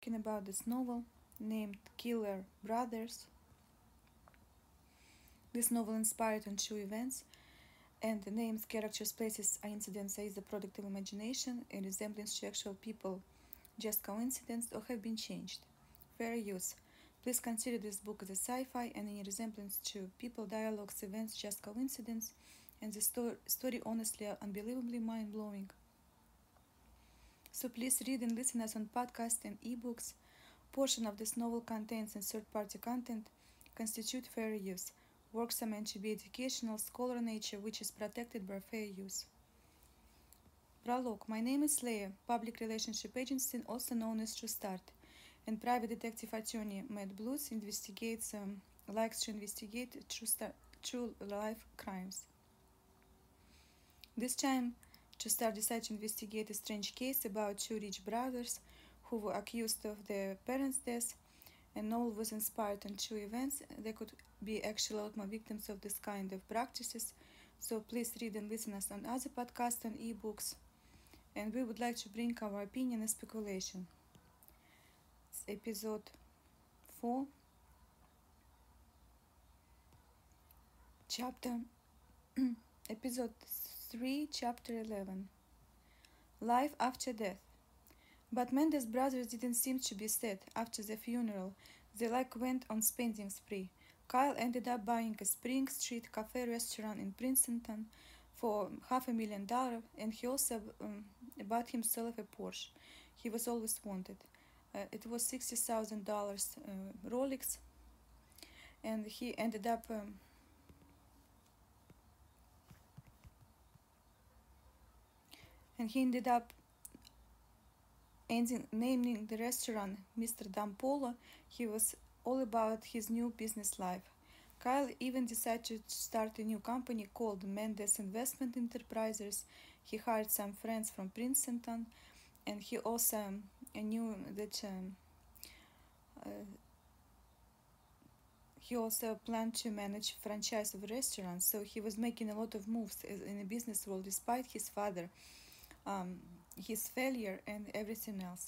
talking about this novel named Killer Brothers. This novel inspired on true events, and the names, characters, places, or incidents are the product of imagination and resemblance to actual people, just coincidence, or have been changed. Fair use. Please consider this book as a sci-fi and any resemblance to people, dialogues, events, just coincidence, and the sto- story honestly unbelievably mind-blowing. So please read and listen us on podcast and ebooks. Portion of this novel contains and third-party content constitute fair use. Works are meant to be educational, scholar nature, which is protected by fair use. Prologue. My name is Leia, public relationship agency, also known as True Start, and private detective attorney Matt Blues investigates, um, likes to investigate true, star- true life crimes. This time, to start decide to investigate a strange case about two rich brothers who were accused of their parents' death, and all was inspired on true events. There could be actual more victims of this kind of practices. So please read and listen us on other podcasts and ebooks. And we would like to bring our opinion and speculation. It's episode 4, chapter episode 3, chapter 11 Life after death. But Mendes brothers didn't seem to be sad after the funeral. They like went on spending spree. Kyle ended up buying a Spring Street cafe restaurant in Princeton for half a million dollars, and he also um, bought himself a Porsche. He was always wanted. Uh, it was sixty thousand uh, dollars Rolex, and he ended up. Um, and he ended up ending, naming the restaurant Mr. Dampolo. He was all about his new business life. Kyle even decided to start a new company called Mendes Investment Enterprises. He hired some friends from Princeton, and he also um, knew that um, uh, he also planned to manage franchise of restaurants. So he was making a lot of moves in the business world, despite his father, um, his failure, and everything else.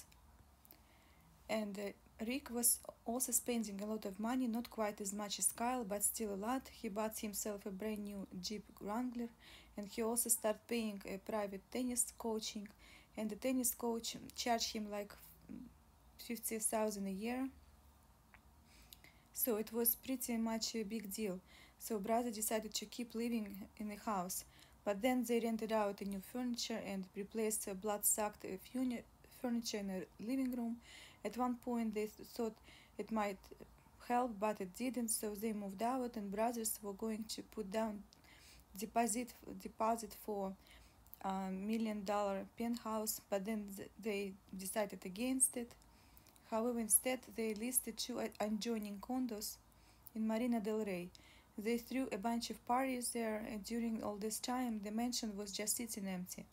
And uh, Rick was also spending a lot of money, not quite as much as Kyle, but still a lot. He bought himself a brand new Jeep Wrangler, and he also started paying a private tennis coaching. And the tennis coach charged him like fifty thousand a year. So it was pretty much a big deal. So brother decided to keep living in the house, but then they rented out a new furniture and replaced a blood-sucked furniture in the living room. At one point, they thought it might help, but it didn't. So they moved out, and brothers were going to put down deposit deposit for a million dollar penthouse, but then they decided against it. However, instead they listed two adjoining condos in Marina del Rey. They threw a bunch of parties there, and during all this time, the mansion was just sitting empty.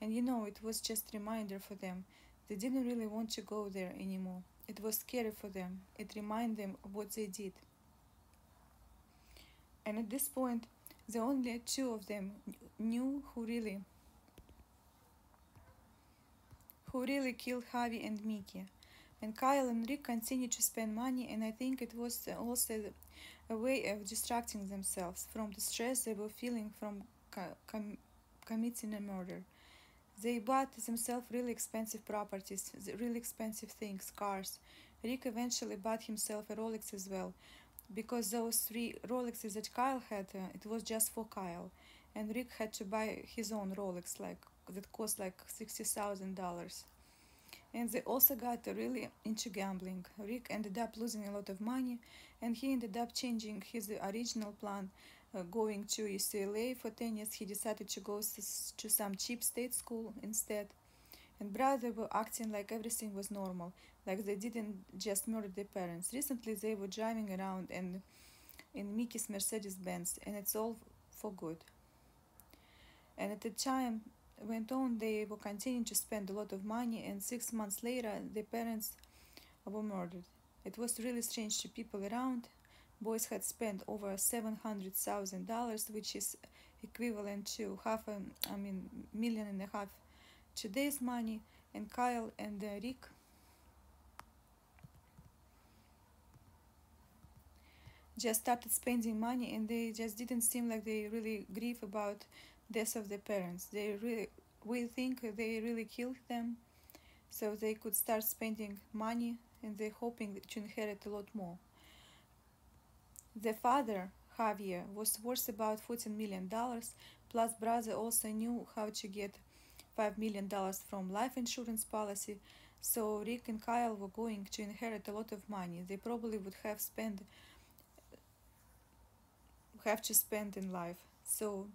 And you know, it was just a reminder for them they didn't really want to go there anymore. It was scary for them. It reminded them of what they did. And at this point, the only two of them knew who really who really killed Javi and Mickey. And Kyle and Rick continued to spend money, and I think it was also a way of distracting themselves from the stress they were feeling from com- committing a murder. They bought themselves really expensive properties, really expensive things, cars. Rick eventually bought himself a Rolex as well, because those three Rolexes that Kyle had, uh, it was just for Kyle, and Rick had to buy his own Rolex, like that cost like sixty thousand dollars. And they also got really into gambling. Rick ended up losing a lot of money, and he ended up changing his original plan uh, going to UCLA for tennis, he decided to go to some cheap state school instead. And brother were acting like everything was normal, like they didn't just murder their parents. Recently, they were driving around and in Mickey's Mercedes Benz, and it's all for good. And at the time went on, they were continuing to spend a lot of money, and six months later, their parents were murdered. It was really strange to people around. Boys had spent over seven hundred thousand dollars, which is equivalent to half a, I mean, million and a half today's money. And Kyle and uh, Rick just started spending money, and they just didn't seem like they really grieve about death of the parents. They really we think they really killed them so they could start spending money and they're hoping to inherit a lot more. The father, Javier, was worth about $14 million, plus brother also knew how to get $5 million from life insurance policy, so Rick and Kyle were going to inherit a lot of money. They probably would have spent have to spend in life. So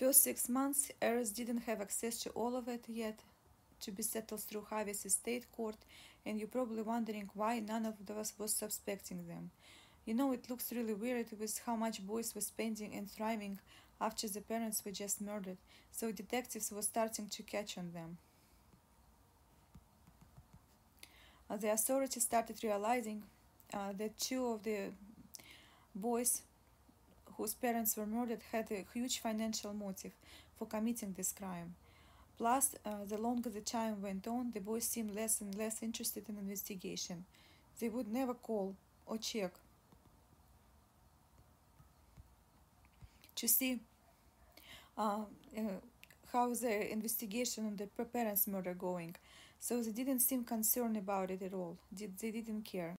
first six months, Eris didn't have access to all of it yet to be settled through Javier's estate court, and you're probably wondering why none of us was suspecting them. You know, it looks really weird with how much boys were spending and thriving after the parents were just murdered, so detectives were starting to catch on them. The authorities started realizing uh, that two of the boys whose parents were murdered had a huge financial motive for committing this crime. Plus, uh, the longer the time went on, the boys seemed less and less interested in investigation. They would never call or check to see uh, uh, how the investigation on the parents' murder going. So they didn't seem concerned about it at all. They didn't care.